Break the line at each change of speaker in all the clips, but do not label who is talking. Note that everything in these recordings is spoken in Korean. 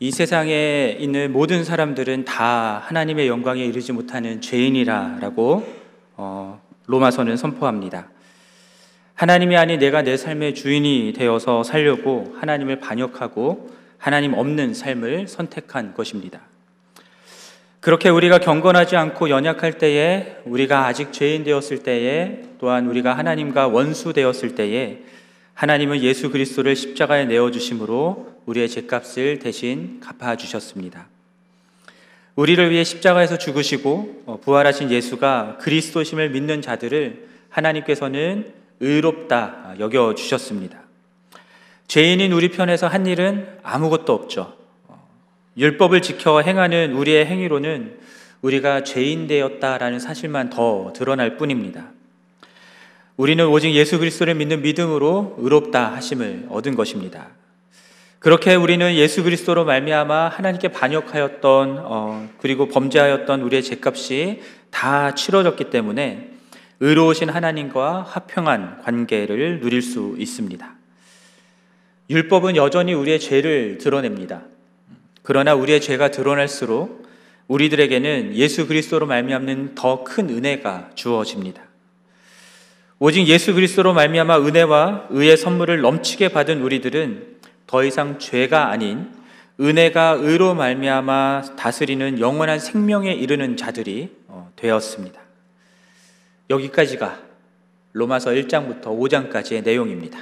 이 세상에 있는 모든 사람들은 다 하나님의 영광에 이르지 못하는 죄인이라라고 어, 로마서는 선포합니다. 하나님이 아닌 내가 내 삶의 주인이 되어서 살려고 하나님을 반역하고 하나님 없는 삶을 선택한 것입니다. 그렇게 우리가 경건하지 않고 연약할 때에 우리가 아직 죄인 되었을 때에 또한 우리가 하나님과 원수 되었을 때에 하나님은 예수 그리스도를 십자가에 내어 주심으로 우리의 죄값을 대신 갚아 주셨습니다. 우리를 위해 십자가에서 죽으시고 어, 부활하신 예수가 그리스도심을 믿는 자들을 하나님께서는 의롭다 여겨 주셨습니다. 죄인인 우리 편에서 한 일은 아무것도 없죠. 어, 율법을 지켜 행하는 우리의 행위로는 우리가 죄인 되었다라는 사실만 더 드러날 뿐입니다. 우리는 오직 예수 그리스도를 믿는 믿음으로 의롭다 하심을 얻은 것입니다. 그렇게 우리는 예수 그리스도로 말미암아 하나님께 반역하였던 어, 그리고 범죄하였던 우리의 죄값이 다 치러졌기 때문에 의로우신 하나님과 화평한 관계를 누릴 수 있습니다. 율법은 여전히 우리의 죄를 드러냅니다. 그러나 우리의 죄가 드러날수록 우리들에게는 예수 그리스도로 말미암는 더 큰 은혜가 주어집니다. 오직 예수 그리스도로 말미암아 은혜와 의의 선물을 넘치게 받은 우리들은 더 이상 죄가 아닌 은혜가 의로 말미암아 다스리는 영원한 생명에 이르는 자들이 어, 되었습니다. 여기까지가 로마서 1장부터 5장까지의 내용입니다.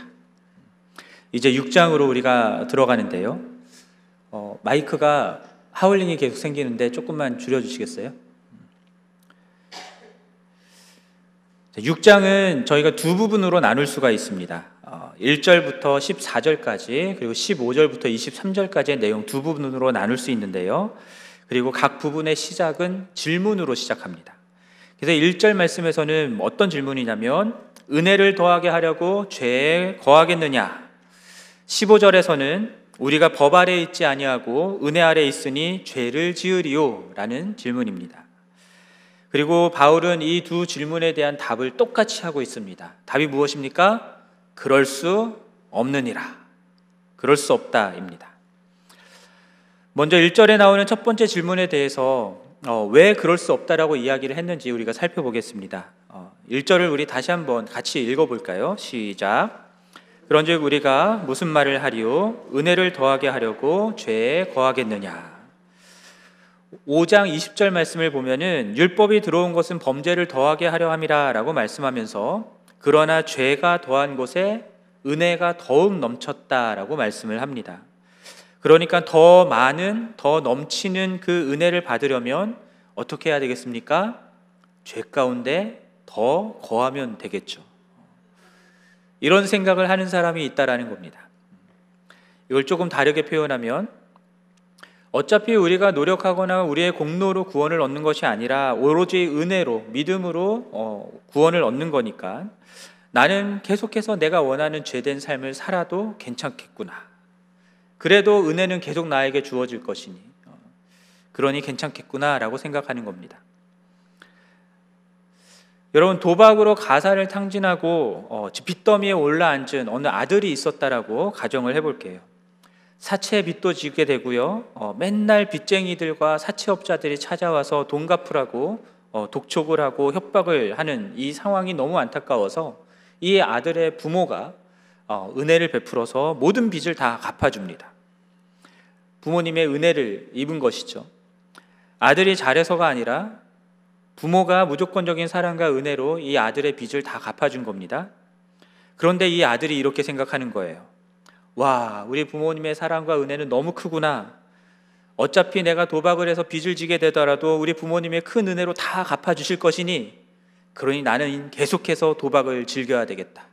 이제 6장으로 우리가 들어가는데요. 어, 마이크가 하울링이 계속 생기는데 조금만 줄여주시겠어요? 6장은 저희가 두 부분으로 나눌 수가 있습니다. 1절부터 어, 14절까지 그리고 15절부터 23절까지의 내용 두 부분으로 나눌 수 있는데요. 그리고 각 부분의 시작은 질문으로 시작합니다. 그래서 1절 말씀에서는 어떤 질문이냐면 은혜를 더하게 하려고 죄에 거하겠느냐? 15절에서는 우리가 법 아래 있지 아니하고 은혜 아래 있으니 죄를 지으리요라는 질문입니다. 그리고 바울은 이 두 질문에 대한 답을 똑같이 하고 있습니다. 답이 무엇입니까? 그럴 수 없느니라. 그럴 수 없다입니다. 먼저 1절에 나오는 첫 번째 질문에 대해서 어, 왜 그럴 수 없다라고 이야기를 했는지 우리가 살펴보겠습니다. 어, 1절을 우리 다시 한번 같이 읽어볼까요? 시작. 그런즉 우리가 무슨 말을 하리요? 은혜를 더하게 하려고 죄에 거하겠느냐? 5장 20절 말씀을 보면은 율법이 들어온 것은 범죄를 더하게 하려 함이라라고 말씀하면서 그러나 죄가 더한 곳에 은혜가 더욱 넘쳤다라고 말씀을 합니다. 그러니까 더 많은 더 넘치는 그 은혜를 받으려면 어떻게 해야 되겠습니까? 죄 가운데 더 거하면 되겠죠. 이런 생각을 하는 사람이 있다라는 겁니다. 이걸 조금 다르게 표현하면 어차피 우리가 노력하거나 우리의 공로로 구원을 얻는 것이 아니라 오로지 은혜로 믿음으로 어, 구원을 얻는 거니까 나는 계속해서 내가 원하는 죄된 삶을 살아도 괜찮겠구나. 그래도 은혜는 계속 나에게 주어질 것이니 어, 그러니 괜찮겠구나라고 생각하는 겁니다. 여러분 도박으로 가사를 탕진하고 어, 빚더미에 올라앉은 어느 아들이 있었다라고 가정을 해볼게요. 사채 빚도 지게 되고요. 어, 맨날 빚쟁이들과 사채업자들이 찾아와서 돈 갚으라고 어, 독촉을 하고 협박을 하는 이 상황이 너무 안타까워서 이 아들의 부모가 어, 은혜를 베풀어서 모든 빚을 다 갚아줍니다. 부모님의 은혜를 입은 것이죠. 아들이 잘해서가 아니라 부모가 무조건적인 사랑과 은혜로 이 아들의 빚을 다 갚아준 겁니다. 그런데 이 아들이 이렇게 생각하는 거예요. 와, 우리 부모님의 사랑과 은혜는 너무 크구나. 어차피 내가 도박을 해서 빚을 지게 되더라도 우리 부모님의 큰 은혜로 다 갚아주실 것이니, 그러니 나는 계속해서 도박을 즐겨야 되겠다.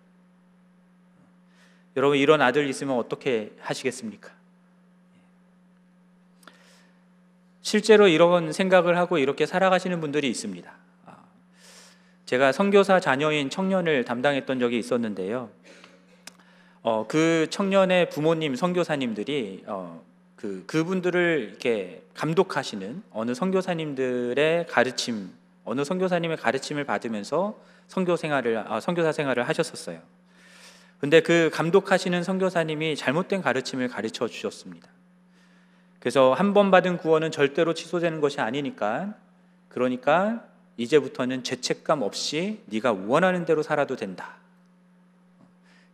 여러분, 이런 아들 있으면 어떻게 하시겠습니까? 실제로 이런 생각을 하고 이렇게 살아가시는 분들이 있습니다. 아, 제가 선교사 자녀인 청년을 담당했던 적이 있었는데요. 어, 그 청년의 부모님 선교사님들이 어, 그 그분들을 이렇게 감독하시는 어느 선교사님들의 가르침, 어느 선교사님의 가르침을 받으면서 선교 생활을 아, 선교사 생활을 하셨었어요. 근데 그 감독하시는 선교사님이 잘못된 가르침을 가르쳐 주셨습니다. 그래서 한 번 받은 구원은 절대로 취소되는 것이 아니니까 그러니까 이제부터는 죄책감 없이 네가 원하는 대로 살아도 된다.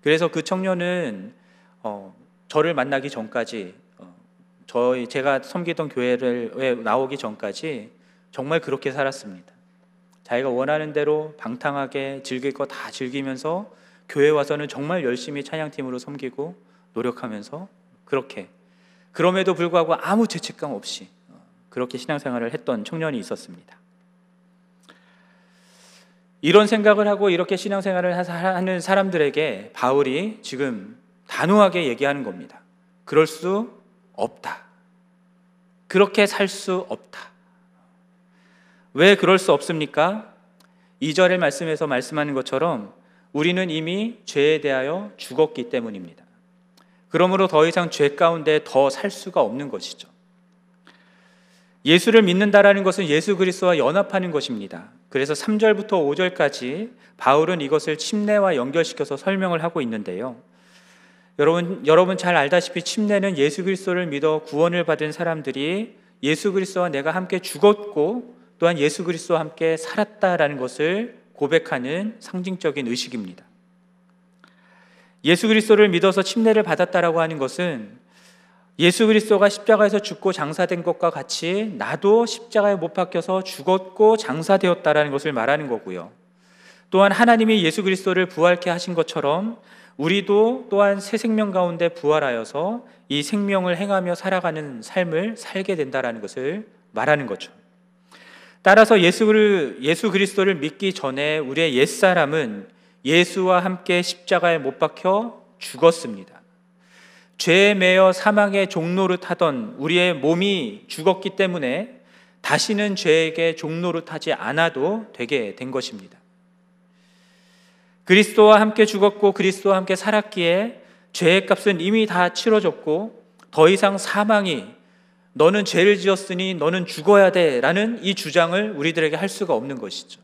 그래서 그 청년은 어, 저를 만나기 전까지 어, 저희 제가 섬기던 교회를 나오기 전까지 정말 그렇게 살았습니다. 자기가 원하는 대로 방탕하게 즐길 거 다 즐기면서 교회 와서는 정말 열심히 찬양팀으로 섬기고 노력하면서 그렇게 그럼에도 불구하고 아무 죄책감 없이 어, 그렇게 신앙생활을 했던 청년이 있었습니다. 이런 생각을 하고 이렇게 신앙생활을 하는 사람들에게 바울이 지금 단호하게 얘기하는 겁니다. 그럴 수 없다. 그렇게 살 수 없다. 왜 그럴 수 없습니까? 2절의 말씀에서 말씀하는 것처럼 우리는 이미 죄에 대하여 죽었기 때문입니다. 그러므로 더 이상 죄 가운데 더 살 수가 없는 것이죠. 예수를 믿는다라는 것은 예수 그리스도와 연합하는 것입니다. 그래서 3절부터 5절까지 바울은 이것을 침례와 연결시켜서 설명을 하고 있는데요. 여러분 여러분 잘 알다시피 침례는 예수 그리스도를 믿어 구원을 받은 사람들이 예수 그리스도와 내가 함께 죽었고 또한 예수 그리스도와 함께 살았다라는 것을 고백하는 상징적인 의식입니다. 예수 그리스도를 믿어서 침례를 받았다라고 하는 것은 예수 그리스도가 십자가에서 죽고 장사된 것과 같이 나도 십자가에 못 박혀서 죽었고 장사되었다라는 것을 말하는 거고요. 또한 하나님이 예수 그리스도를 부활케 하신 것처럼 우리도 또한 새 생명 가운데 부활하여서 이 생명을 행하며 살아가는 삶을 살게 된다라는 것을 말하는 거죠. 따라서 예수를 예수 그리스도를 믿기 전에 우리의 옛 사람은 예수와 함께 십자가에 못 박혀 죽었습니다. 죄에 매여 사망의 종로를 타던 우리의 몸이 죽었기 때문에 다시는 죄에게 종로를 타지 않아도 되게 된 것입니다. 그리스도와 함께 죽었고 그리스도와 함께 살았기에 죄의 값은 이미 다 치러졌고 더 이상 사망이 너는 죄를 지었으니 너는 죽어야 돼 라는 이 주장을 우리들에게 할 수가 없는 것이죠.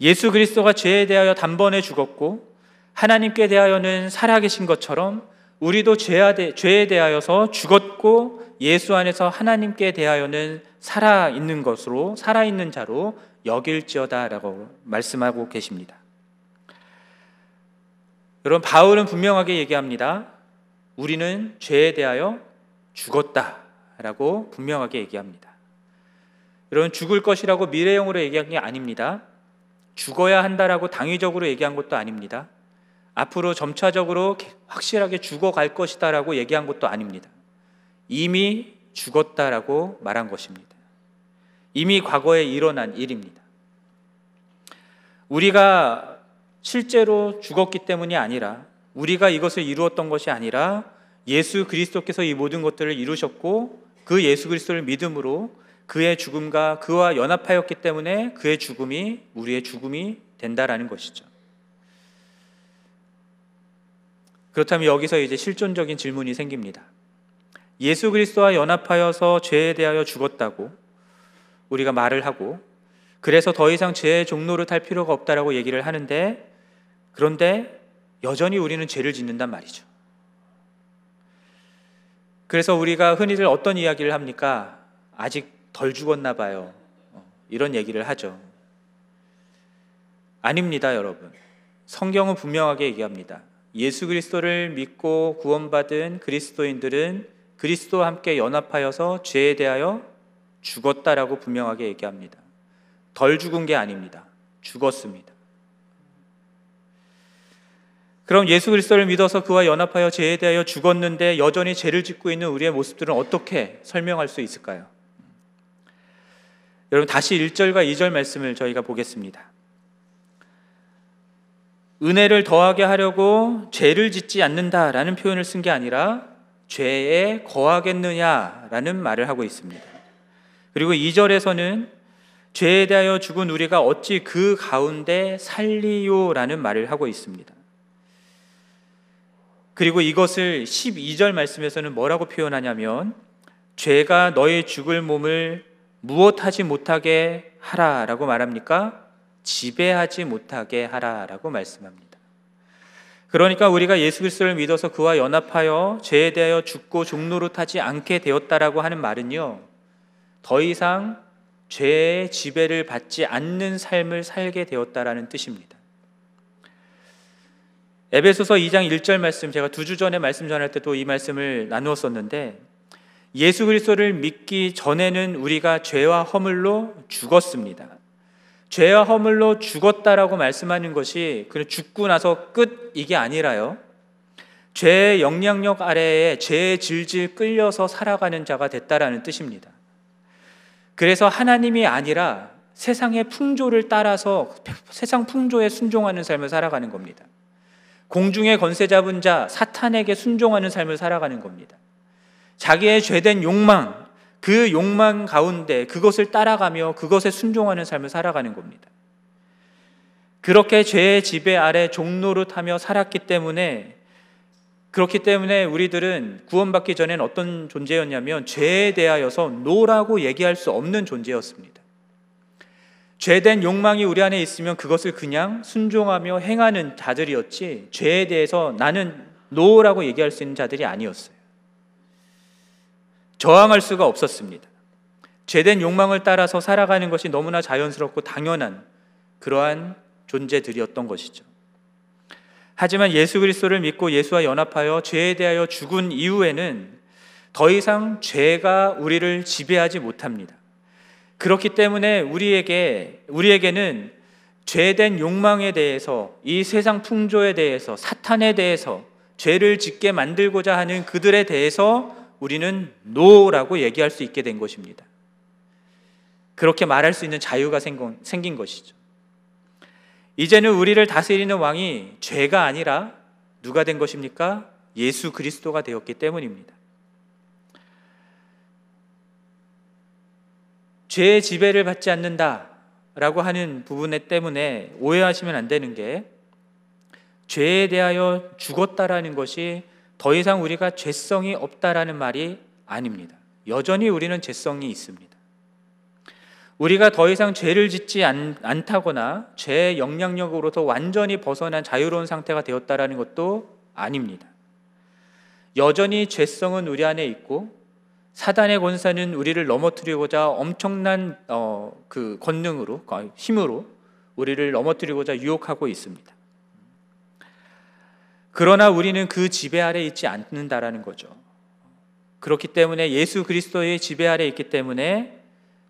예수 그리스도가 죄에 대하여 단번에 죽었고 하나님께 대하여는 살아계신 것처럼 우리도 죄에 대하여서 죽었고 예수 안에서 하나님께 대하여는 살아 있는 것으로 살아 있는 자로 여길지어다라고 말씀하고 계십니다. 여러분 바울은 분명하게 얘기합니다. 우리는 죄에 대하여 죽었다라고 분명하게 얘기합니다. 여러분 죽을 것이라고 미래형으로 얘기한 게 아닙니다. 죽어야 한다라고 당위적으로 얘기한 것도 아닙니다. 앞으로 점차적으로 확실하게 죽어갈 것이다라고 얘기한 것도 아닙니다. 이미 죽었다라고 말한 것입니다. 이미 과거에 일어난 일입니다. 우리가 실제로 죽었기 때문이 아니라 우리가 이것을 이루었던 것이 아니라 예수 그리스도께서 이 모든 것들을 이루셨고 그 예수 그리스도를 믿음으로 그의 죽음과 그와 연합하였기 때문에 그의 죽음이 우리의 죽음이 된다라는 것이죠. 그렇다면 여기서 이제 실존적인 질문이 생깁니다. 예수 그리스도와 연합하여서 죄에 대하여 죽었다고 우리가 말을 하고 그래서 더 이상 죄의 종로를 탈 필요가 없다라고 얘기를 하는데 그런데 여전히 우리는 죄를 짓는단 말이죠. 그래서 우리가 흔히들 어떤 이야기를 합니까? 아직 덜 죽었나 봐요. 어, 이런 얘기를 하죠. 아닙니다, 여러분. 성경은 분명하게 얘기합니다. 예수 그리스도를 믿고 구원받은 그리스도인들은 그리스도와 함께 연합하여서 죄에 대하여 죽었다라고 분명하게 얘기합니다. 덜 죽은 게 아닙니다. 죽었습니다. 그럼 예수 그리스도를 믿어서 그와 연합하여 죄에 대하여 죽었는데 여전히 죄를 짓고 있는 우리의 모습들은 어떻게 설명할 수 있을까요? 여러분 다시 1절과 2절 말씀을 저희가 보겠습니다. 은혜를 더하게 하려고 죄를 짓지 않는다라는 표현을 쓴 게 아니라 죄에 거하겠느냐라는 말을 하고 있습니다. 그리고 2절에서는 죄에 대하여 죽은 우리가 어찌 그 가운데 살리요라는 말을 하고 있습니다. 그리고 이것을 12절 말씀에서는 뭐라고 표현하냐면 죄가 너의 죽을 몸을 무엇하지 못하게 하라라고 말합니까? 지배하지 못하게 하라라고 말씀합니다. 그러니까 우리가 예수 그리스도를 믿어서 그와 연합하여 죄에 대하여 죽고 종로로 타지 않게 되었다라고 하는 말은요. 더 이상 죄의 지배를 받지 않는 삶을 살게 되었다라는 뜻입니다. 에베소서 2장 1절 말씀 제가 두 주 전에 말씀 전할 때도 이 말씀을 나누었었는데 예수 그리스도를 믿기 전에는 우리가 죄와 허물로 죽었습니다. 죄와 허물로 죽었다라고 말씀하는 것이 그 죽고 나서 끝 이게 아니라요. 죄의 영향력 아래에 죄에 질질 끌려서 살아가는 자가 됐다라는 뜻입니다. 그래서 하나님이 아니라 세상의 풍조를 따라서 세상 풍조에 순종하는 삶을 살아가는 겁니다. 공중의 권세 잡은 자 사탄에게 순종하는 삶을 살아가는 겁니다. 자기의 죄된 욕망, 그 욕망 가운데 그것을 따라가며 그것에 순종하는 삶을 살아가는 겁니다. 그렇게 죄의 지배 아래 종노릇하며 살았기 때문에 그렇기 때문에 우리들은 구원받기 전엔 어떤 존재였냐면 죄에 대하여서 노라고 얘기할 수 없는 존재였습니다. 죄된 욕망이 우리 안에 있으면 그것을 그냥 순종하며 행하는 자들이었지 죄에 대해서 나는 노라고 얘기할 수 있는 자들이 아니었어요. 저항할 수가 없었습니다. 죄된 욕망을 따라서 살아가는 것이 너무나 자연스럽고 당연한 그러한 존재들이었던 것이죠. 하지만 예수 그리스도를 믿고 예수와 연합하여 죄에 대하여 죽은 이후에는 더 이상 죄가 우리를 지배하지 못합니다. 그렇기 때문에 우리에게 우리에게는 죄된 욕망에 대해서 이 세상 풍조에 대해서 사탄에 대해서 죄를 짓게 만들고자 하는 그들에 대해서 우리는 노라고 얘기할 수 있게 된 것입니다. 그렇게 말할 수 있는 자유가 생긴 것이죠. 이제는 우리를 다스리는 왕이 죄가 아니라 누가 된 것입니까? 예수 그리스도가 되었기 때문입니다. 죄의 지배를 받지 않는다라고 하는 부분에 때문에 오해하시면 안 되는 게 죄에 대하여 죽었다라는 것이 더 이상 우리가 죄성이 없다라는 말이 아닙니다. 여전히 우리는 죄성이 있습니다. 우리가 더 이상 죄를 짓지 않, 않다거나 죄의 영향력으로서 완전히 벗어난 자유로운 상태가 되었다라는 것도 아닙니다. 여전히 죄성은 우리 안에 있고 사단의 권세는 우리를 넘어뜨리고자 엄청난 어, 그 권능으로 아, 힘으로 우리를 넘어뜨리고자 유혹하고 있습니다. 그러나 우리는 그 지배 아래 있지 않는다라는 거죠. 그렇기 때문에 예수 그리스도의 지배 아래 있기 때문에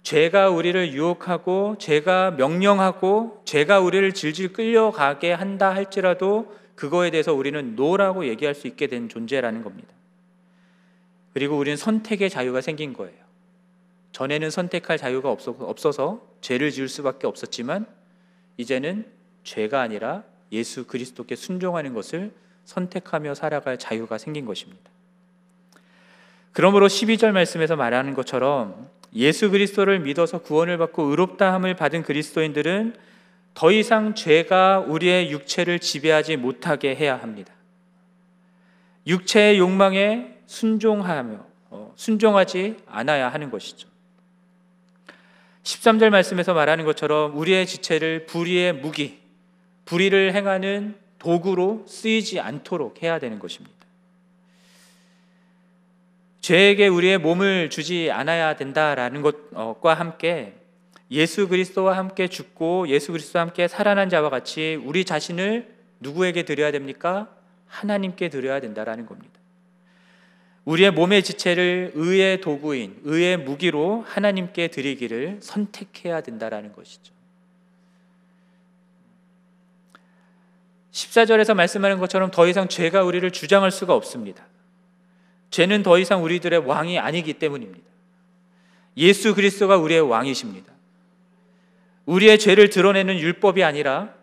죄가 우리를 유혹하고 죄가 명령하고 죄가 우리를 질질 끌려가게 한다 할지라도 그거에 대해서 우리는 no라고 얘기할 수 있게 된 존재라는 겁니다. 그리고 우리는 선택의 자유가 생긴 거예요. 전에는 선택할 자유가 없어서 죄를 지을 수밖에 없었지만 이제는 죄가 아니라 예수 그리스도께 순종하는 것을 선택하며 살아갈 자유가 생긴 것입니다. 그러므로 12절 말씀에서 말하는 것처럼 예수 그리스도를 믿어서 구원을 받고 의롭다함을 받은 그리스도인들은 더 이상 죄가 우리의 육체를 지배하지 못하게 해야 합니다. 육체의 욕망에 순종하며 어, 순종하지 않아야 하는 것이죠. 13절 말씀에서 말하는 것처럼 우리의 지체를 불의의 무기, 불의를 행하는 도구로 쓰이지 않도록 해야 되는 것입니다. 죄에게 우리의 몸을 주지 않아야 된다라는 것과 함께 예수 그리스도와 함께 죽고 예수 그리스도와 함께 살아난 자와 같이 우리 자신을 누구에게 드려야 됩니까? 하나님께 드려야 된다라는 겁니다. 우리의 몸의 지체를 의의 도구인 의의 무기로 하나님께 드리기를 선택해야 된다라는 것이죠. 14절에서 말씀하는 것처럼 더 이상 죄가 우리를 주장할 수가 없습니다. 죄는 더 이상 우리들의 왕이 아니기 때문입니다. 예수 그리스도가 우리의 왕이십니다. 우리의 죄를 드러내는 율법이 아니라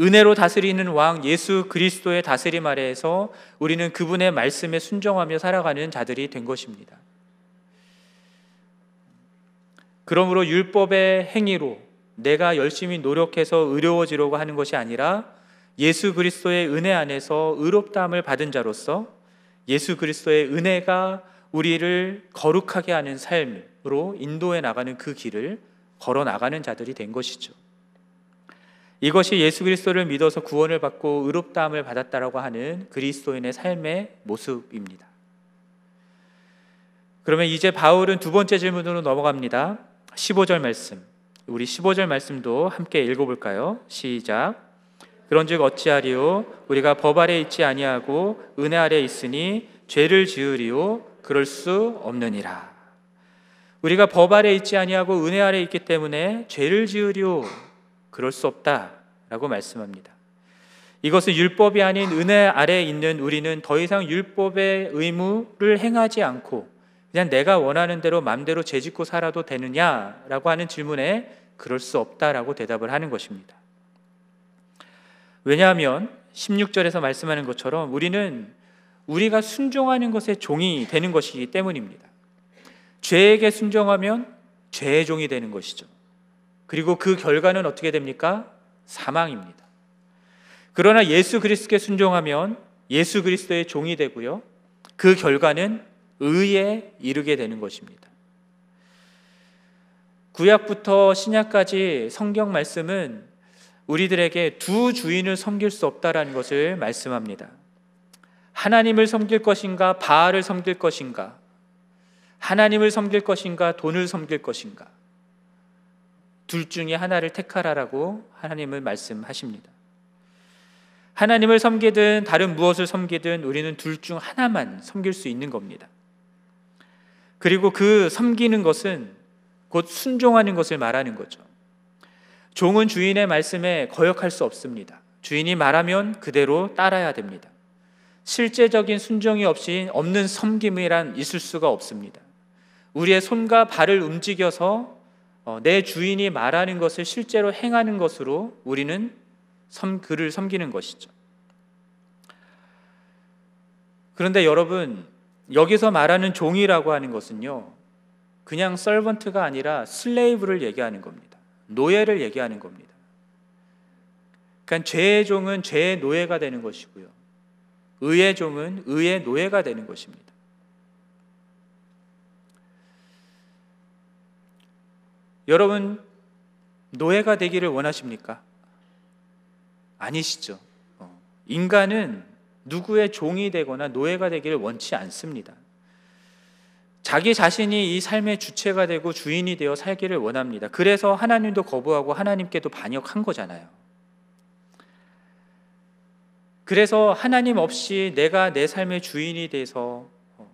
은혜로 다스리는 왕 예수 그리스도의 다스림 아래에서 우리는 그분의 말씀에 순종하며 살아가는 자들이 된 것입니다. 그러므로 율법의 행위로 내가 열심히 노력해서 의로워지려고 하는 것이 아니라 예수 그리스도의 은혜 안에서 의롭다함을 받은 자로서 예수 그리스도의 은혜가 우리를 거룩하게 하는 삶으로 인도해 나가는 그 길을 걸어 나가는 자들이 된 것이죠. 이것이 예수 그리스도를 믿어서 구원을 받고 의롭다함을 받았다라고 하는 그리스도인의 삶의 모습입니다. 그러면 이제 바울은 두 번째 질문으로 넘어갑니다. 15절 말씀. 우리 15절 말씀도 함께 읽어 볼까요? 시작. 그런즉 어찌하리요? 우리가 법 아래 있지 아니하고 은혜 아래 있으니 죄를 지으리요? 그럴 수 없느니라. 우리가 법 아래 있지 아니하고 은혜 아래 있기 때문에 죄를 지으리요? 그럴 수 없다라고 말씀합니다. 이것은 율법이 아닌 은혜 아래 있는 우리는 더 이상 율법의 의무를 행하지 않고 그냥 내가 원하는 대로 마음대로 죄짓고 살아도 되느냐라고 하는 질문에 그럴 수 없다라고 대답을 하는 것입니다. 왜냐하면 16절에서 말씀하는 것처럼 우리는 우리가 순종하는 것에 종이 되는 것이기 때문입니다. 죄에게 순종하면 죄의 종이 되는 것이죠. 그리고 그 결과는 어떻게 됩니까? 사망입니다. 그러나 예수 그리스도께 순종하면 예수 그리스도의 종이 되고요. 그 결과는 의에 이르게 되는 것입니다. 구약부터 신약까지 성경 말씀은 우리들에게 두 주인을 섬길 수 없다라는 것을 말씀합니다. 하나님을 섬길 것인가, 바알을 섬길 것인가, 하나님을 섬길 것인가, 돈을 섬길 것인가. 둘 중에 하나를 택하라라고 하나님을 말씀하십니다. 하나님을 섬기든 다른 무엇을 섬기든 우리는 둘 중 하나만 섬길 수 있는 겁니다. 그리고 그 섬기는 것은 곧 순종하는 것을 말하는 거죠. 종은 주인의 말씀에 거역할 수 없습니다. 주인이 말하면 그대로 따라야 됩니다. 실제적인 순종이 없이 없는 섬김이란 있을 수가 없습니다. 우리의 손과 발을 움직여서 어, 내 주인이 말하는 것을 실제로 행하는 것으로 우리는 섬, 그를 섬기는 것이죠. 그런데 여러분, 여기서 말하는 종이라고 하는 것은요, 그냥 서번트가 아니라 슬레이브를 얘기하는 겁니다. 노예를 얘기하는 겁니다. 그러니까 죄의 종은 죄의 노예가 되는 것이고요. 의의 종은 의의 노예가 되는 것입니다. 여러분 노예가 되기를 원하십니까? 아니시죠. 어, 인간은 누구의 종이 되거나 노예가 되기를 원치 않습니다. 자기 자신이 이 삶의 주체가 되고 주인이 되어 살기를 원합니다. 그래서 하나님도 거부하고 하나님께도 반역한 거잖아요. 그래서 하나님 없이 내가 내 삶의 주인이 돼서 어,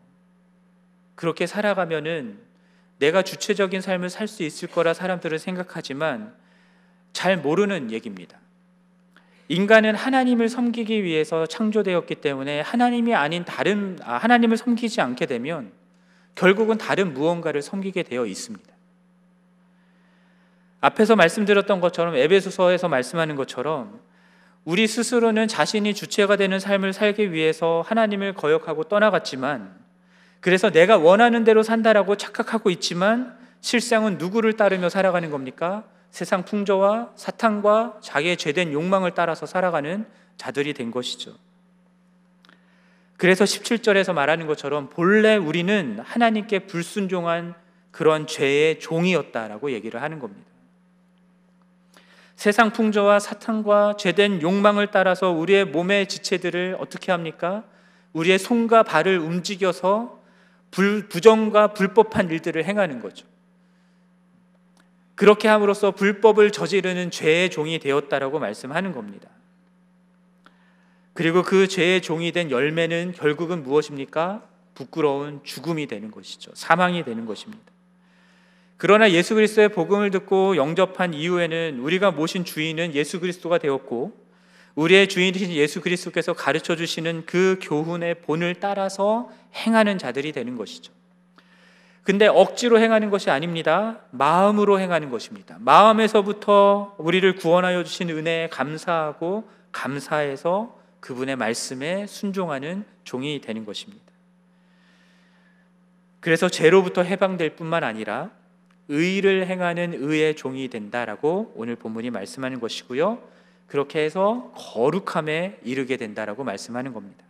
그렇게 살아가면은 내가 주체적인 삶을 살 수 있을 거라 사람들은 생각하지만 잘 모르는 얘기입니다. 인간은 하나님을 섬기기 위해서 창조되었기 때문에 하나님이 아닌 다른 아, 하나님을 섬기지 않게 되면 결국은 다른 무언가를 섬기게 되어 있습니다. 앞에서 말씀드렸던 것처럼 에베소서에서 말씀하는 것처럼 우리 스스로는 자신이 주체가 되는 삶을 살기 위해서 하나님을 거역하고 떠나갔지만 그래서 내가 원하는 대로 산다라고 착각하고 있지만 실상은 누구를 따르며 살아가는 겁니까? 세상 풍조와 사탕과 자기의 죄된 욕망을 따라서 살아가는 자들이 된 것이죠. 그래서 17절에서 말하는 것처럼 본래 우리는 하나님께 불순종한 그런 죄의 종이었다라고 얘기를 하는 겁니다. 세상 풍조와 사탕과 죄된 욕망을 따라서 우리의 몸의 지체들을 어떻게 합니까? 우리의 손과 발을 움직여서 불, 부정과 불법한 일들을 행하는 거죠. 그렇게 함으로써 불법을 저지르는 죄의 종이 되었다라고 말씀하는 겁니다. 그리고 그 죄의 종이 된 열매는 결국은 무엇입니까? 부끄러운 죽음이 되는 것이죠. 사망이 되는 것입니다. 그러나 예수 그리스도의 복음을 듣고 영접한 이후에는 우리가 모신 주인은 예수 그리스도가 되었고 우리의 주인이신 예수 그리스도께서 가르쳐 주시는 그 교훈의 본을 따라서 행하는 자들이 되는 것이죠. 근데 억지로 행하는 것이 아닙니다. 마음으로 행하는 것입니다. 마음에서부터 우리를 구원하여 주신 은혜에 감사하고 감사해서 그분의 말씀에 순종하는 종이 되는 것입니다. 그래서 죄로부터 해방될 뿐만 아니라 의를 행하는 의의 종이 된다라고 오늘 본문이 말씀하는 것이고요. 그렇게 해서 거룩함에 이르게 된다라고 말씀하는 겁니다.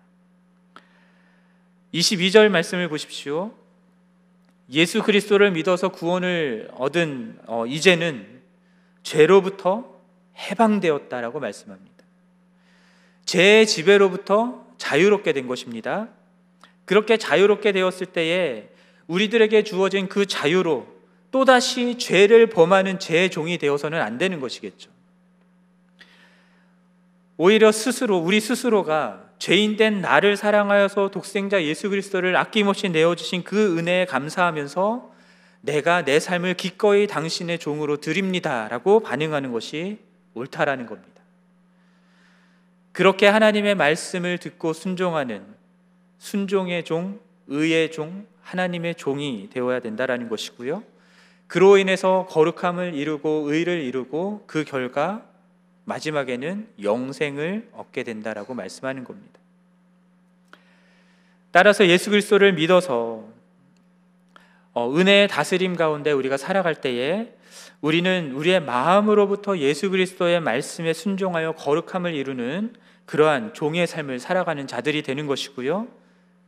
22절 말씀을 보십시오. 예수 그리스도를 믿어서 구원을 얻은 어, 이제는 죄로부터 해방되었다라고 말씀합니다. 제 지배로부터 자유롭게 된 것입니다. 그렇게 자유롭게 되었을 때에 우리들에게 주어진 그 자유로 또다시 죄를 범하는 죄의 종이 되어서는 안 되는 것이겠죠. 오히려 스스로 우리 스스로가 죄인된 나를 사랑하여서 독생자 예수 그리스도를 아낌없이 내어 주신 그 은혜에 감사하면서 내가 내 삶을 기꺼이 당신의 종으로 드립니다라고 반응하는 것이 옳다라는 겁니다. 그렇게 하나님의 말씀을 듣고 순종하는 순종의 종, 의의 종, 하나님의 종이 되어야 된다라는 것이고요. 그로 인해서 거룩함을 이루고 의를 이루고 그 결과 마지막에는 영생을 얻게 된다라고 말씀하는 겁니다. 따라서 예수 그리스도를 믿어서 어, 은혜의 다스림 가운데 우리가 살아갈 때에 우리는 우리의 마음으로부터 예수 그리스도의 말씀에 순종하여 거룩함을 이루는 그러한 종의 삶을 살아가는 자들이 되는 것이고요.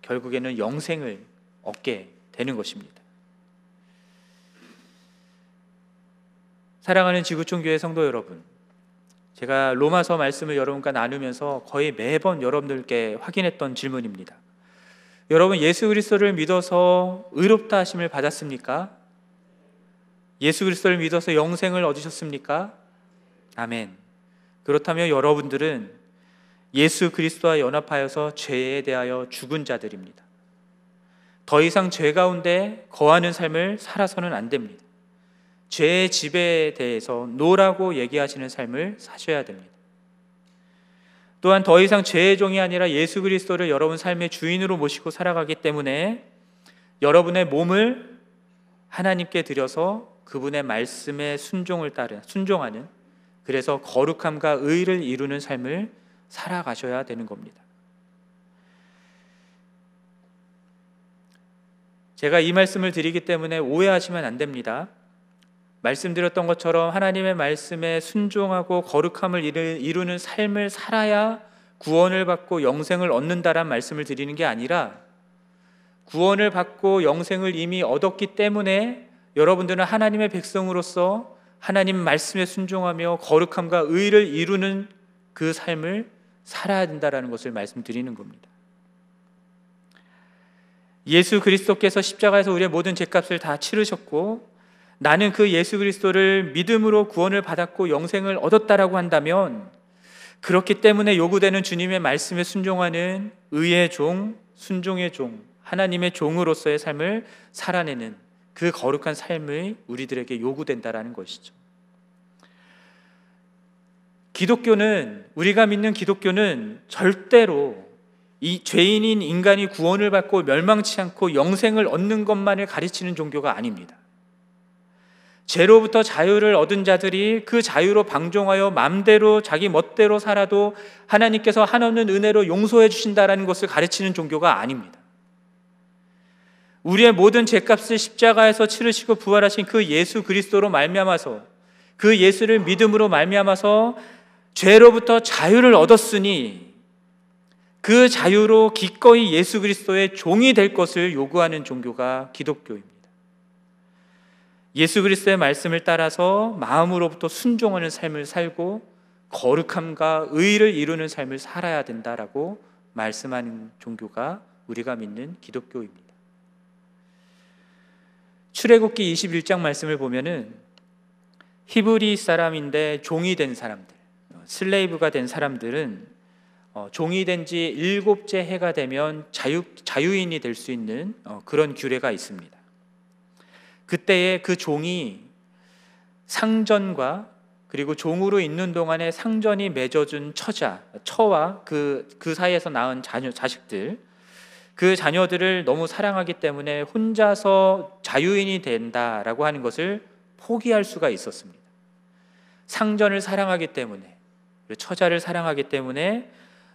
결국에는 영생을 얻게 되는 것입니다. 사랑하는 지구촌 교회 성도 여러분, 제가 로마서 말씀을 여러분과 나누면서 거의 매번 여러분들께 확인했던 질문입니다. 여러분 예수 그리스도를 믿어서 의롭다 하심을 받았습니까? 예수 그리스도를 믿어서 영생을 얻으셨습니까? 아멘. 그렇다면 여러분들은 예수 그리스도와 연합하여서 죄에 대하여 죽은 자들입니다. 더 이상 죄 가운데 거하는 삶을 살아서는 안 됩니다. 죄의 지배에 대해서 노라고 얘기하시는 삶을 사셔야 됩니다. 또한 더 이상 죄의 종이 아니라 예수 그리스도를 여러분 삶의 주인으로 모시고 살아가기 때문에 여러분의 몸을 하나님께 드려서 그분의 말씀에 순종을 따른 순종하는 그래서 거룩함과 의를 이루는 삶을 살아가셔야 되는 겁니다. 제가 이 말씀을 드리기 때문에 오해하시면 안 됩니다. 말씀드렸던 것처럼 하나님의 말씀에 순종하고 거룩함을 이루는 삶을 살아야 구원을 받고 영생을 얻는다란 말씀을 드리는 게 아니라 구원을 받고 영생을 이미 얻었기 때문에 여러분들은 하나님의 백성으로서 하나님 말씀에 순종하며 거룩함과 의를 이루는 그 삶을 살아야 된다라는 것을 말씀드리는 겁니다. 예수 그리스도께서 십자가에서 우리의 모든 죄값을 다 치르셨고 나는 그 예수 그리스도를 믿음으로 구원을 받았고 영생을 얻었다라고 한다면 그렇기 때문에 요구되는 주님의 말씀에 순종하는 의의 종, 순종의 종, 하나님의 종으로서의 삶을 살아내는 그 거룩한 삶이 우리들에게 요구된다라는 것이죠. 기독교는 우리가 믿는 기독교는 절대로 이 죄인인 인간이 구원을 받고 멸망치 않고 영생을 얻는 것만을 가르치는 종교가 아닙니다. 죄로부터 자유를 얻은 자들이 그 자유로 방종하여 맘대로 자기 멋대로 살아도 하나님께서 한없는 은혜로 용서해 주신다라는 것을 가르치는 종교가 아닙니다. 우리의 모든 죄값을 십자가에서 치르시고 부활하신 그 예수 그리스도로 말미암아서 그 예수를 믿음으로 말미암아서 죄로부터 자유를 얻었으니 그 자유로 기꺼이 예수 그리스도의 종이 될 것을 요구하는 종교가 기독교입니다. 예수 그리스도의 말씀을 따라서 마음으로부터 순종하는 삶을 살고 거룩함과 의를 이루는 삶을 살아야 된다라고 말씀하는 종교가 우리가 믿는 기독교입니다. 출애굽기 21장 말씀을 보면은 히브리 사람인데 종이 된 사람들, 슬레이브가 된 사람들은 어, 종이 된 지 일곱째 해가 되면 자유, 자유인이 될 수 있는 어, 그런 규례가 있습니다. 그때에 그 종이 상전과 그리고 종으로 있는 동안에 상전이 맺어준 처자, 처와 그, 그 사이에서 낳은 자녀, 자식들, 그 자녀들을 너무 사랑하기 때문에 혼자서 자유인이 된다라고 하는 것을 포기할 수가 있었습니다. 상전을 사랑하기 때문에, 처자를 사랑하기 때문에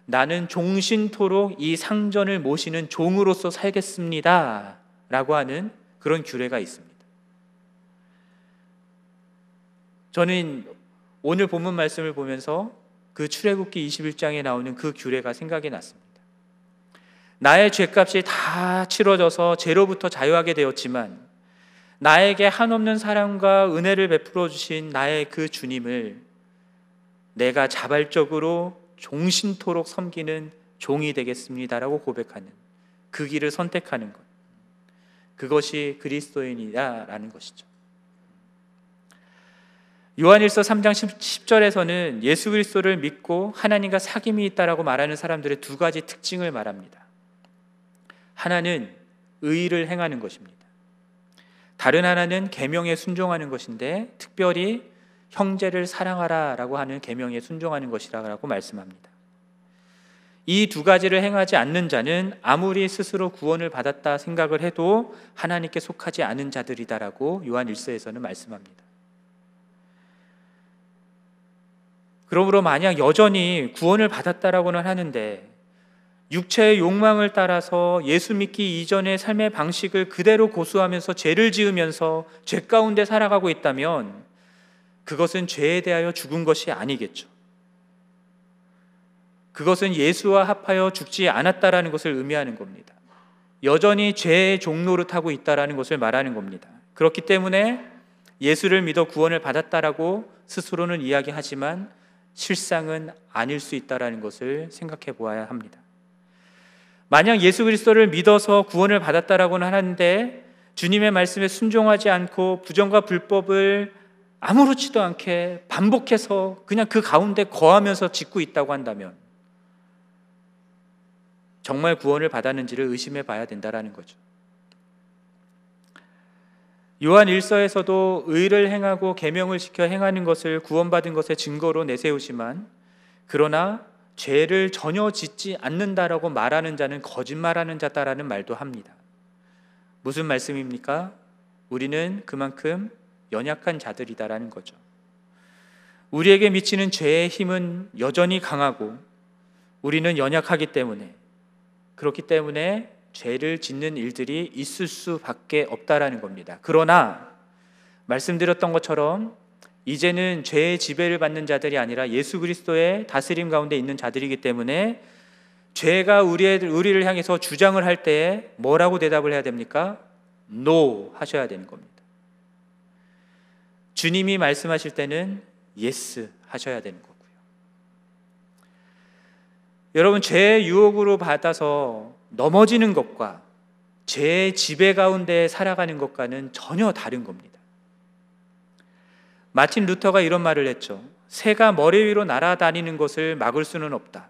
나는 종신토록 이 상전을 모시는 종으로서 살겠습니다. 라고 하는 그런 규례가 있습니다. 저는 오늘 본문 말씀을 보면서 그 출애굽기 21장에 나오는 그 규례가 생각이 났습니다. 나의 죄값이 다 치러져서 죄로부터 자유하게 되었지만 나에게 한없는 사랑과 은혜를 베풀어 주신 나의 그 주님을 내가 자발적으로 종신토록 섬기는 종이 되겠습니다라고 고백하는 그 길을 선택하는 것. 그것이 그리스도인이다라는 것이죠. 요한일서 3장 10절에서는 예수 그리스도를 믿고 하나님과 사귐이 있다라고 말하는 사람들의 두 가지 특징을 말합니다. 하나는 의를 행하는 것입니다. 다른 하나는 계명에 순종하는 것인데 특별히 형제를 사랑하라라고 하는 계명에 순종하는 것이라고 말씀합니다. 이 두 가지를 행하지 않는 자는 아무리 스스로 구원을 받았다 생각을 해도 하나님께 속하지 않은 자들이다라고 요한 1서에서는 말씀합니다. 그러므로 만약 여전히 구원을 받았다라고는 하는데 육체의 욕망을 따라서 예수 믿기 이전의 삶의 방식을 그대로 고수하면서 죄를 지으면서 죄 가운데 살아가고 있다면 그것은 죄에 대하여 죽은 것이 아니겠죠. 그것은 예수와 합하여 죽지 않았다라는 것을 의미하는 겁니다. 여전히 죄의 종로를 타고 있다라는 것을 말하는 겁니다. 그렇기 때문에 예수를 믿어 구원을 받았다라고 스스로는 이야기하지만 실상은 아닐 수 있다라는 것을 생각해 보아야 합니다. 만약 예수 그리스도를 믿어서 구원을 받았다라고는 하는데 주님의 말씀에 순종하지 않고 부정과 불법을 아무렇지도 않게 반복해서 그냥 그 가운데 거하면서 짓고 있다고 한다면 정말 구원을 받았는지를 의심해 봐야 된다라는 거죠. 요한 1서에서도 의를 행하고 계명을 지켜 행하는 것을 구원받은 것의 증거로 내세우지만 그러나 죄를 전혀 짓지 않는다라고 말하는 자는 거짓말하는 자다라는 말도 합니다. 무슨 말씀입니까? 우리는 그만큼 연약한 자들이다라는 거죠. 우리에게 미치는 죄의 힘은 여전히 강하고 우리는 연약하기 때문에 그렇기 때문에 죄를 짓는 일들이 있을 수밖에 없다라는 겁니다. 그러나 말씀드렸던 것처럼 이제는 죄의 지배를 받는 자들이 아니라 예수 그리스도의 다스림 가운데 있는 자들이기 때문에 죄가 우리의, 우리를 향해서 주장을 할 때에 뭐라고 대답을 해야 됩니까? No 하셔야 되는 겁니다. 주님이 말씀하실 때는 yes 하셔야 되는 거고요. 여러분, 죄의 유혹으로 받아서 넘어지는 것과 죄의 지배 가운데 살아가는 것과는 전혀 다른 겁니다. 마틴 루터가 이런 말을 했죠. 새가 머리 위로 날아다니는 것을 막을 수는 없다.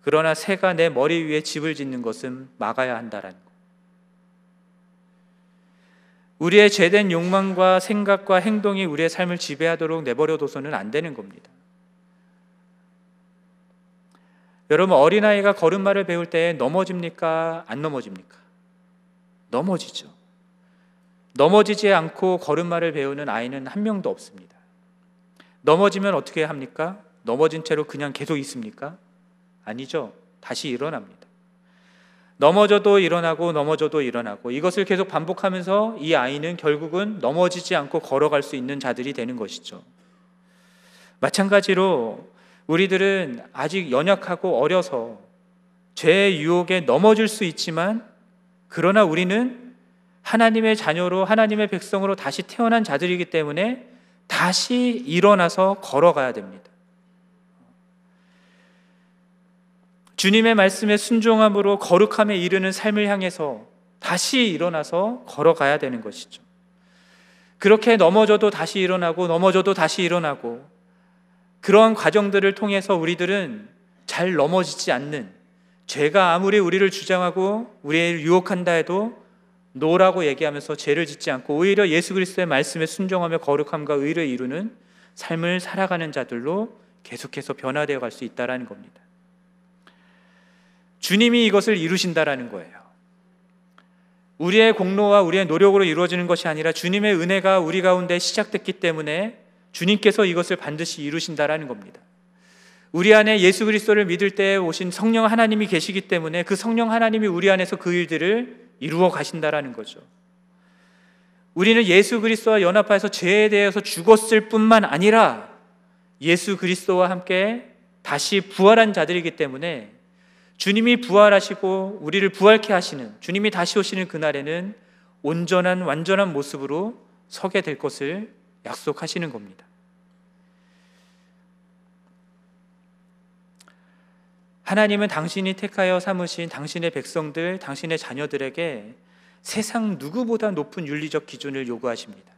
그러나 새가 내 머리 위에 집을 짓는 것은 막아야 한다라는 것. 우리의 죄된 욕망과 생각과 행동이 우리의 삶을 지배하도록 내버려둬서는 안 되는 겁니다. 여러분 어린아이가 걸음마를 배울 때 넘어집니까? 안 넘어집니까? 넘어지죠. 넘어지지 않고 걸음마를 배우는 아이는 한 명도 없습니다. 넘어지면 어떻게 합니까? 넘어진 채로 그냥 계속 있습니까? 아니죠. 다시 일어납니다. 넘어져도 일어나고 넘어져도 일어나고 이것을 계속 반복하면서 이 아이는 결국은 넘어지지 않고 걸어갈 수 있는 자들이 되는 것이죠. 마찬가지로 우리들은 아직 연약하고 어려서 죄의 유혹에 넘어질 수 있지만 그러나 우리는 하나님의 자녀로 하나님의 백성으로 다시 태어난 자들이기 때문에 다시 일어나서 걸어가야 됩니다. 주님의 말씀에 순종함으로 거룩함에 이르는 삶을 향해서 다시 일어나서 걸어가야 되는 것이죠. 그렇게 넘어져도 다시 일어나고 넘어져도 다시 일어나고 그러한 과정들을 통해서 우리들은 잘 넘어지지 않는 죄가 아무리 우리를 주장하고 우리를 유혹한다 해도 노라고 얘기하면서 죄를 짓지 않고 오히려 예수 그리스도의 말씀에 순종하며 거룩함과 의를 이루는 삶을 살아가는 자들로 계속해서 변화되어 갈 수 있다라는 겁니다. 주님이 이것을 이루신다라는 거예요. 우리의 공로와 우리의 노력으로 이루어지는 것이 아니라 주님의 은혜가 우리 가운데 시작됐기 때문에 주님께서 이것을 반드시 이루신다라는 겁니다. 우리 안에 예수 그리스도를 믿을 때 오신 성령 하나님이 계시기 때문에 그 성령 하나님이 우리 안에서 그 일들을 이루어 가신다라는 거죠. 우리는 예수 그리스도와 연합하여서 죄에 대해서 죽었을 뿐만 아니라 예수 그리스도와 함께 다시 부활한 자들이기 때문에 주님이 부활하시고 우리를 부활케 하시는 주님이 다시 오시는 그날에는 온전한 완전한 모습으로 서게 될 것을 약속하시는 겁니다. 하나님은 당신이 택하여 삼으신 당신의 백성들, 당신의 자녀들에게 세상 누구보다 높은 윤리적 기준을 요구하십니다.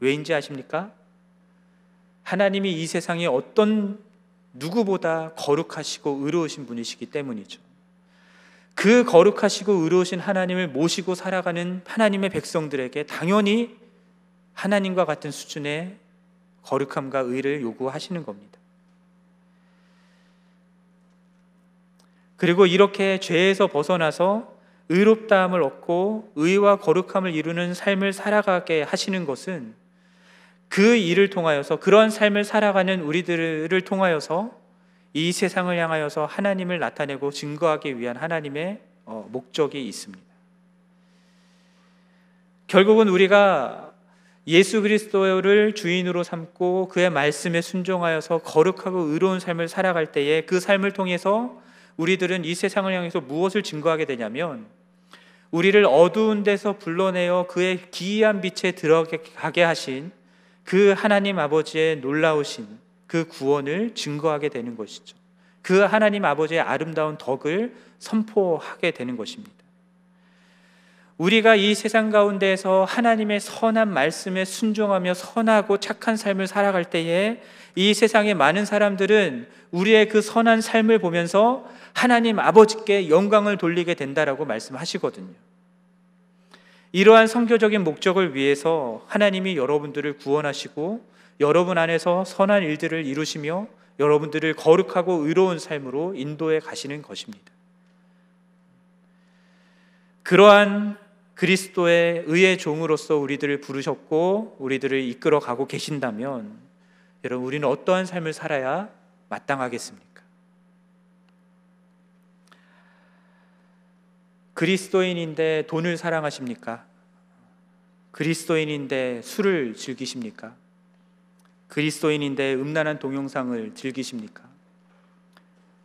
왜인지 아십니까? 하나님이 이 세상에 어떤 누구보다 거룩하시고 의로우신 분이시기 때문이죠. 그 거룩하시고 의로우신 하나님을 모시고 살아가는 하나님의 백성들에게 당연히 하나님과 같은 수준의 거룩함과 의를 요구하시는 겁니다. 그리고 이렇게 죄에서 벗어나서 의롭다함을 얻고 의와 거룩함을 이루는 삶을 살아가게 하시는 것은 그 일을 통하여서 그러한 삶을 살아가는 우리들을 통하여서 이 세상을 향하여서 하나님을 나타내고 증거하기 위한 하나님의 어, 목적이 있습니다. 결국은 우리가 예수 그리스도를 주인으로 삼고 그의 말씀에 순종하여서 거룩하고 의로운 삶을 살아갈 때에 그 삶을 통해서 우리들은 이 세상을 향해서 무엇을 증거하게 되냐면 우리를 어두운 데서 불러내어 그의 기이한 빛에 들어가게 하신 그 하나님 아버지의 놀라우신 그 구원을 증거하게 되는 것이죠. 그 하나님 아버지의 아름다운 덕을 선포하게 되는 것입니다. 우리가 이 세상 가운데에서 하나님의 선한 말씀에 순종하며 선하고 착한 삶을 살아갈 때에 이 세상의 많은 사람들은 우리의 그 선한 삶을 보면서 하나님 아버지께 영광을 돌리게 된다라고 말씀하시거든요. 이러한 성교적인 목적을 위해서 하나님이 여러분들을 구원하시고 여러분 안에서 선한 일들을 이루시며 여러분들을 거룩하고 의로운 삶으로 인도해 가시는 것입니다. 그러한 그리스도의 의의 종으로서 우리들을 부르셨고 우리들을 이끌어 가고 계신다면 여러분 우리는 어떠한 삶을 살아야 마땅하겠습니까? 그리스도인인데 돈을 사랑하십니까? 그리스도인인데 술을 즐기십니까? 그리스도인인데 음란한 동영상을 즐기십니까?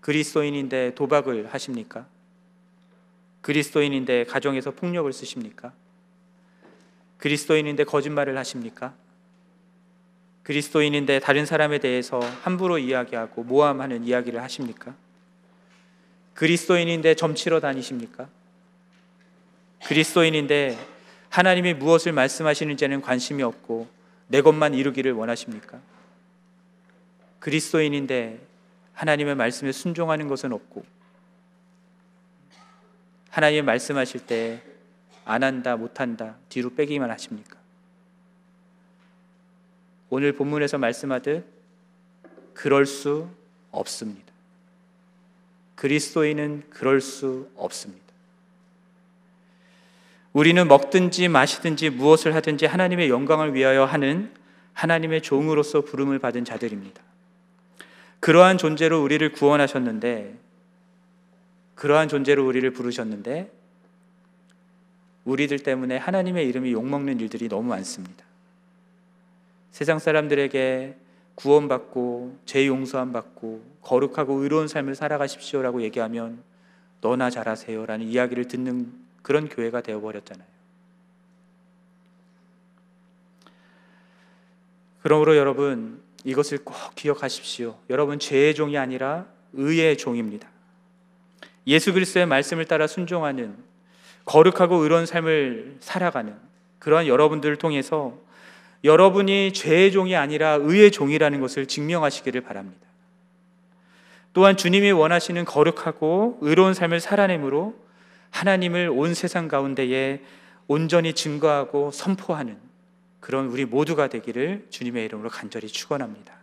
그리스도인인데 도박을 하십니까? 그리스도인인데 가정에서 폭력을 쓰십니까? 그리스도인인데 거짓말을 하십니까? 그리스도인인데 다른 사람에 대해서 함부로 이야기하고 모함하는 이야기를 하십니까? 그리스도인인데 점치러 다니십니까? 그리스도인인데 하나님이 무엇을 말씀하시는지는 관심이 없고 내 것만 이루기를 원하십니까? 그리스도인인데 하나님의 말씀에 순종하는 것은 없고 하나님 말씀하실 때 안 한다, 못 한다, 뒤로 빼기만 하십니까? 오늘 본문에서 말씀하듯 그럴 수 없습니다. 그리스도인은 그럴 수 없습니다. 우리는 먹든지 마시든지 무엇을 하든지 하나님의 영광을 위하여 하는 하나님의 종으로서 부름을 받은 자들입니다. 그러한 존재로 우리를 구원하셨는데 그러한 존재로 우리를 부르셨는데 우리들 때문에 하나님의 이름이 욕먹는 일들이 너무 많습니다. 세상 사람들에게 구원받고 죄 용서함 받고 거룩하고 의로운 삶을 살아가십시오라고 얘기하면 너나 잘하세요라는 이야기를 듣는 그런 교회가 되어 버렸잖아요. 그러므로 여러분 이것을 꼭 기억하십시오. 여러분 죄의 종이 아니라 의의 종입니다. 예수 그리스도의 말씀을 따라 순종하는 거룩하고 의로운 삶을 살아가는 그러한 여러분들을 통해서 여러분이 죄의 종이 아니라 의의 종이라는 것을 증명하시기를 바랍니다. 또한 주님이 원하시는 거룩하고 의로운 삶을 살아내므로 하나님을 온 세상 가운데에 온전히 증거하고 선포하는 그런 우리 모두가 되기를 주님의 이름으로 간절히 축원합니다.